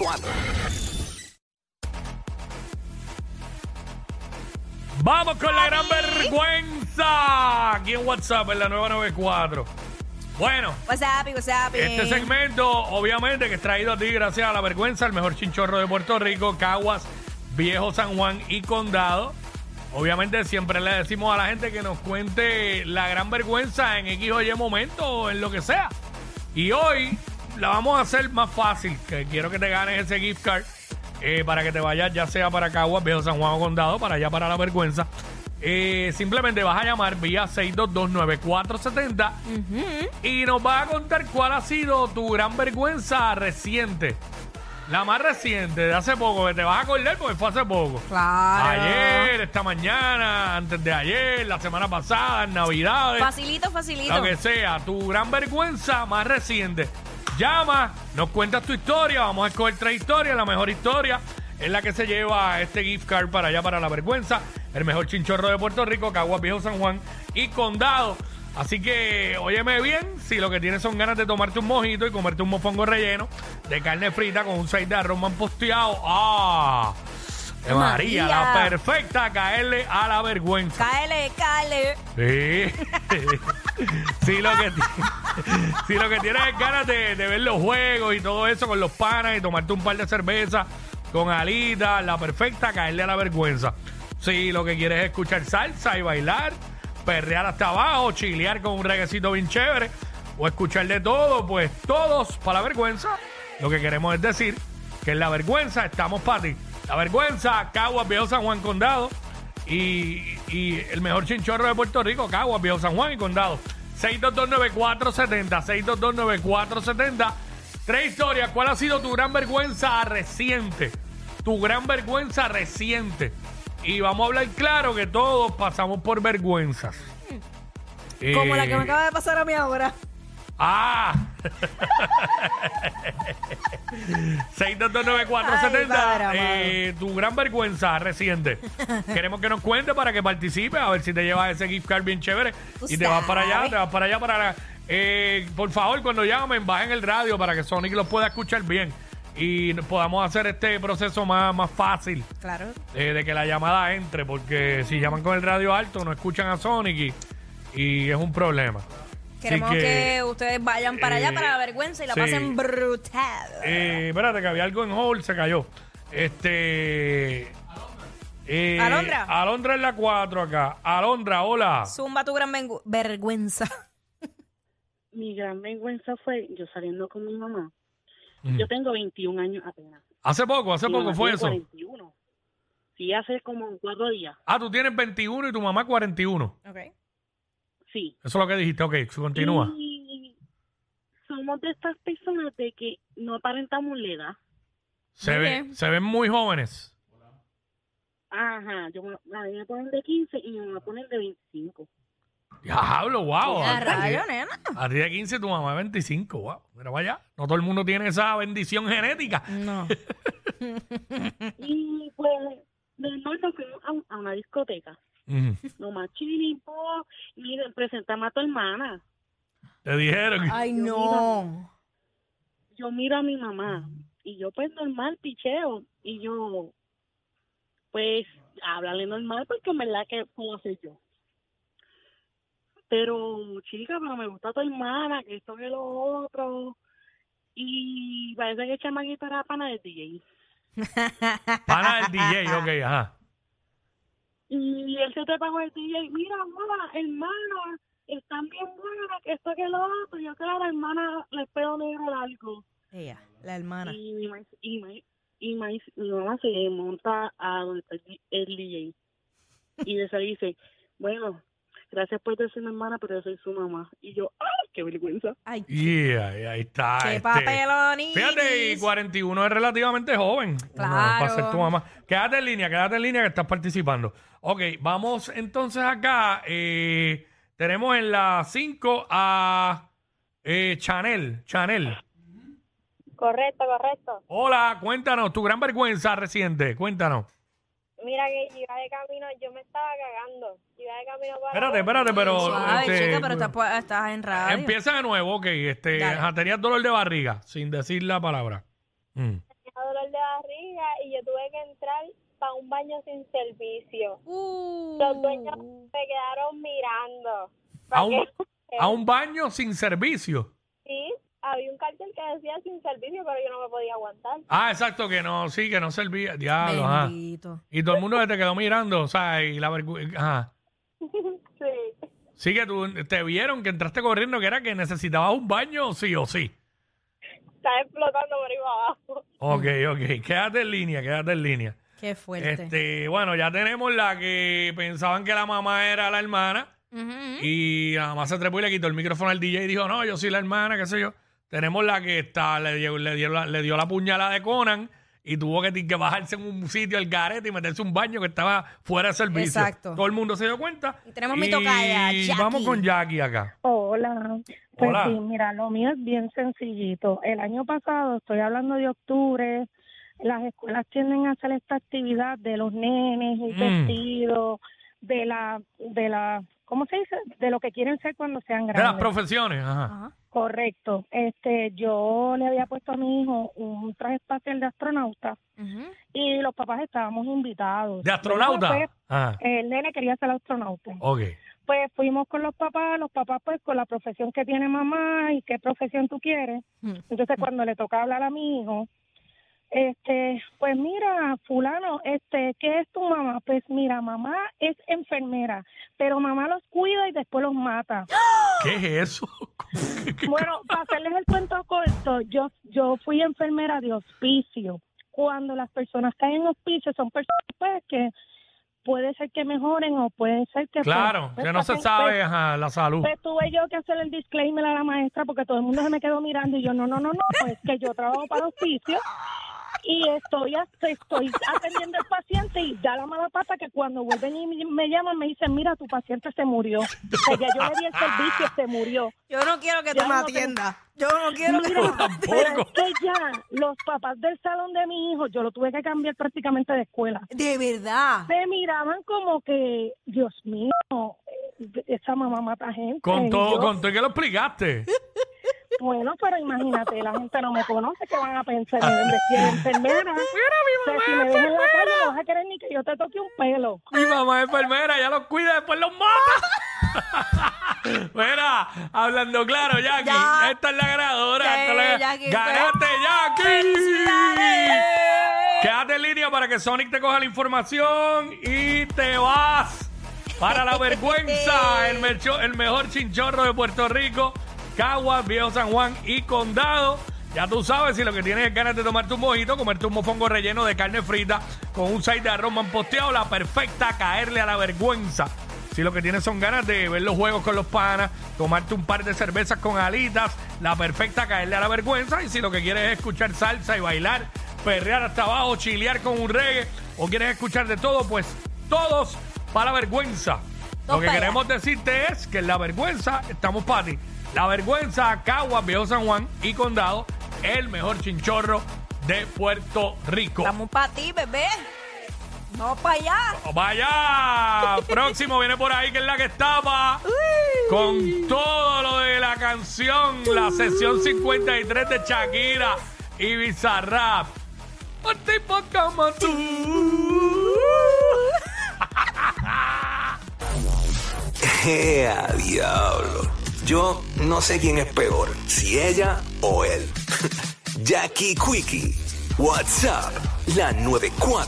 994. Vamos con la gran vergüenza. Aquí en WhatsApp, en la nueva 94. Bueno, What's up, what's up? este segmento, obviamente, que es traído a ti gracias a la vergüenza, el mejor chinchorro de Puerto Rico, Caguas, Viejo San Juan y Condado. Obviamente, siempre le decimos a la gente que nos cuente la gran vergüenza en X o Y momento o en lo que sea. Y hoy la vamos a hacer más fácil, que quiero que te ganes ese gift card eh, para que te vayas ya sea para Caguas, Viejo San Juan o Condado, para allá para la vergüenza. Eh, simplemente vas a llamar vía 6229470 y nos vas a contar cuál ha sido tu gran vergüenza reciente. La más reciente, de hace poco, que te vas a acordar porque fue hace poco. Claro. Ayer, esta mañana, antes de ayer, la semana pasada, en Navidades. Facilito, facilito. Lo que sea, tu gran vergüenza más reciente. Llama, nos cuentas tu historia, vamos a escoger tres historias, la mejor historia es la que se lleva este gift card para allá, para la vergüenza, el mejor chinchorro de Puerto Rico, Caguas Viejo San Juan y Condado. Así que, óyeme bien, si lo que tienes son ganas de tomarte un mojito y comerte un mofongo relleno de carne frita con un side de arroz posteado, ¡ah! María, la perfecta, caerle a la vergüenza. Cáele, cáele. Sí. sí, lo que, sí, lo que tienes es ganas de, de ver los juegos y todo eso con los panas y tomarte un par de cervezas con alitas, la perfecta, caerle a la vergüenza. Si lo que quieres es escuchar salsa y bailar, perrear hasta abajo, chilear con un reguecito bien chévere o escuchar de todo, pues todos para la vergüenza. Lo que queremos es decir que en la vergüenza estamos para ti. La vergüenza, Caguas, Viejo San Juan, Condado y, y el mejor chinchorro de Puerto Rico, Caguas, Viejo San Juan y Condado. 6229470, 6229470. Tres historias. ¿Cuál ha sido tu gran vergüenza reciente? Tu gran vergüenza reciente. Y vamos a hablar claro que todos pasamos por vergüenzas. Como la que me Eh, acaba de pasar a mí ahora. ¡Ah! 6229470 Ay, padre amado. eh, Tu gran vergüenza reciente. Queremos que nos cuente para que participe, a ver si te llevas ese gift card bien chévere. Y te vas para allá, te vas para allá para la- eh, Por favor, cuando llamen, bajen el radio para que Sonic los pueda escuchar bien. Y podamos hacer este proceso más, más fácil Claro. eh, de que la llamada entre, porque si llaman con el radio alto no escuchan a Sonic y, y es un problema. Queremos que, que- ustedes vayan para eh, allá para la vergüenza y la sí. pasen brutal. Eh, espérate, que había algo en hold, se cayó. Este. Eh, Alondra. Alondra en la 4 acá. Alondra, hola. Zumba tu gran vergüenza. mi gran vergüenza fue yo saliendo con mi mamá. Yo tengo 21 años apenas. Hace poco, hace Mi poco fue eso. 41. Sí, hace como cuatro días. Ah, tú tienes 21 y tu mamá 41. Ok. Sí. Eso es lo que dijiste, ok, continúa. Y somos de estas personas de que no aparentamos la edad. Se, Muy ve, bien. se ven muy jóvenes. Ajá, yo me, a mí me ponen de 15 y me a poner de 25. Diablo, wow. A A ti- rayo, nena. a ti de 15, tu mamá de 25, wow. Mira, vaya. No todo el mundo tiene esa bendición genética. No. Y pues, de norte fuimos a, a una discoteca. Ujú. Nomás chilling, po, miren, presentame a tu hermana. Te dijeron. Ay, Yo no. yo miro a mi mamá y yo pues normal picheo y yo pues háblale normal porque en verdad que puedo hacer yo pero chica pero me gusta tu hermana que esto que lo otro y parece que el chamaquito era pana del DJ Pana del DJ, ok, ajá. Y él se te pagó el DJ mira mamá hermana están bien buenas esto que lo otro yo creo a la hermana le pego negro largo Ella, la hermana. Y mi, ma- y, ma- y mi mamá se monta a donde está el DJ. Y de ahí dice, bueno, gracias por ser mi hermana, pero yo soy su mamá. Y yo, ¡ay, qué vergüenza! Ay, Yeah, y ahí está. qué este. papelonitis. Fíjate, y 41 es relativamente joven. Claro. Para ser tu mamá. Quédate en línea, quédate en línea que estás participando. Ok, vamos entonces acá. eh, tenemos en la 5 a eh, Chanel. Chanel. Correcto, correcto. Hola, cuéntanos tu gran vergüenza reciente. Cuéntanos. Mira que yo iba de camino, yo me estaba cagando. Iba de camino para... Espérate, espérate, pero. Suave, este, chica, pero estás, en radio. Empieza de nuevo, ok. Este, Dale. ajá, tenías dolor de barriga, sin decir la palabra. Mm. Tenía dolor de barriga y yo tuve que entrar para un baño sin servicio. Uh. Los dueños me quedaron mirando. A un, Porque, a un baño sin servicio. Había un cartel que decía sin servicio, pero yo no me podía aguantar. Ah, exacto, que no, sí, que no servía. Diablo, ajá. Bendito. Y todo el mundo te quedó mirando, o sea, y la vergüenza. Ajá. Sí. Sí, que tú te vieron que entraste corriendo, que era que necesitabas un baño, sí o sí. Está explotando por ahí para abajo. Ok, ok. Quédate en línea, quédate en línea. Qué fuerte. Este, bueno, ya tenemos la que pensaban que la mamá era la hermana y la mamá se trepó y le quitó el micrófono al DJ y dijo, no, yo soy la hermana, qué sé yo. Tenemos la que está, le dio, le dio, la, le dio la puñalada de Conan y tuvo que, que bajarse en un sitio al garete y meterse un baño que estaba fuera de servicio. Exacto. Todo el mundo se dio cuenta. Y tenemos mi tocaya, Y Jackie. vamos con Jackie acá. Hola. Pues Hola. sí, mira, lo mío es bien sencillito. El año pasado, estoy hablando de octubre, las escuelas tienden a hacer esta actividad de los nenes y Mm. vestidos, de la, de la, ¿cómo se dice? De lo que quieren ser cuando sean De las grandes. profesiones, ajá. Ajá. Correcto. Este, yo le había puesto a mi hijo un traje espacial de astronauta y los papás estábamos invitados. ¿De astronauta? Pues, Ajá. el nene quería ser astronauta. Ok. Pues fuimos con los papás, los papás pues con la profesión que tiene mamá y qué profesión tú quieres. Entonces cuando le toca hablar a mi hijo, este, pues mira, fulano, este, ¿qué es tu mamá? Pues mira, mamá es enfermera, pero mamá los cuida y después los mata. ¿Qué es eso? Bueno, para hacerles el cuento corto, yo, yo fui enfermera de hospicio. Cuando las personas caen en hospicio son personas pues que puede ser que mejoren o puede ser que... pues, Claro, pues, que no se sabe ajá, la salud. pues tuve yo que hacer el disclaimer a la maestra porque todo el mundo se me quedó mirando y yo, no, no, no, no, es que yo trabajo para hospicio y estoy, a- estoy atendiendo al paciente y da la mala pata que cuando vuelven y me- llaman me dicen, mira, tu paciente se murió. O sea, ya yo le di el servicio, se murió. Yo no quiero que Ya tú me atiendas. Yo no quiero que Mira, tú me atiendas. es que ya los papás del salón de mi hijo, yo lo tuve que cambiar prácticamente de escuela. De verdad. Se miraban como que, Dios mío, eh, esa mamá mata gente. Con Y todo, con todo que lo explicaste. Bueno, pero imagínate, la gente no me conoce, que van a pensar? Me vestida de enfermera. O sea, si me ves en la calle, no vas a querer ni que yo te toque un pelo. Mi mamá es enfermera, ya los cuida, después los mata. Mira, hablando claro, Jackie, Ya. esta es la ganadora. Sí, esta es la- Jackie, ¡Ganaste, Jackie! Quédate en línea para que Sonic te coja la información y te vas para la vergüenza. El, mercho- el mejor chinchorro de Puerto Rico, Caguas, Viejo San Juan y Condado. Ya tú sabes, si lo que tienes es ganas de tomarte un mojito, comerte un mofongo relleno de carne frita con un side de arroz manposteado, la perfecta caerle a la vergüenza. Si lo que tienes son ganas de ver los juegos con los panas, tomarte un par de cervezas con alitas, la perfecta caerle a la vergüenza. Y si lo que quieres es escuchar salsa y bailar, perrear hasta abajo, chilear con un reggae, o quieres escuchar de todo, pues todos para la vergüenza. Lo que queremos decirte es que en la vergüenza estamos para ti. La vergüenza, Caguas, Viejo San Juan y Condado, el mejor chinchorro de Puerto Rico. Estamos para ti, bebé. Vamos para allá. Vaya, próximo viene por ahí que es la que estaba con todo lo de la canción, la sesión 53 de Shakira y Bizarrap. Un tipo como tú. ¡Ea, diablo! Yo no sé quién es peor, si ella o él. Jackie Quickie, WhatsApp, la 94.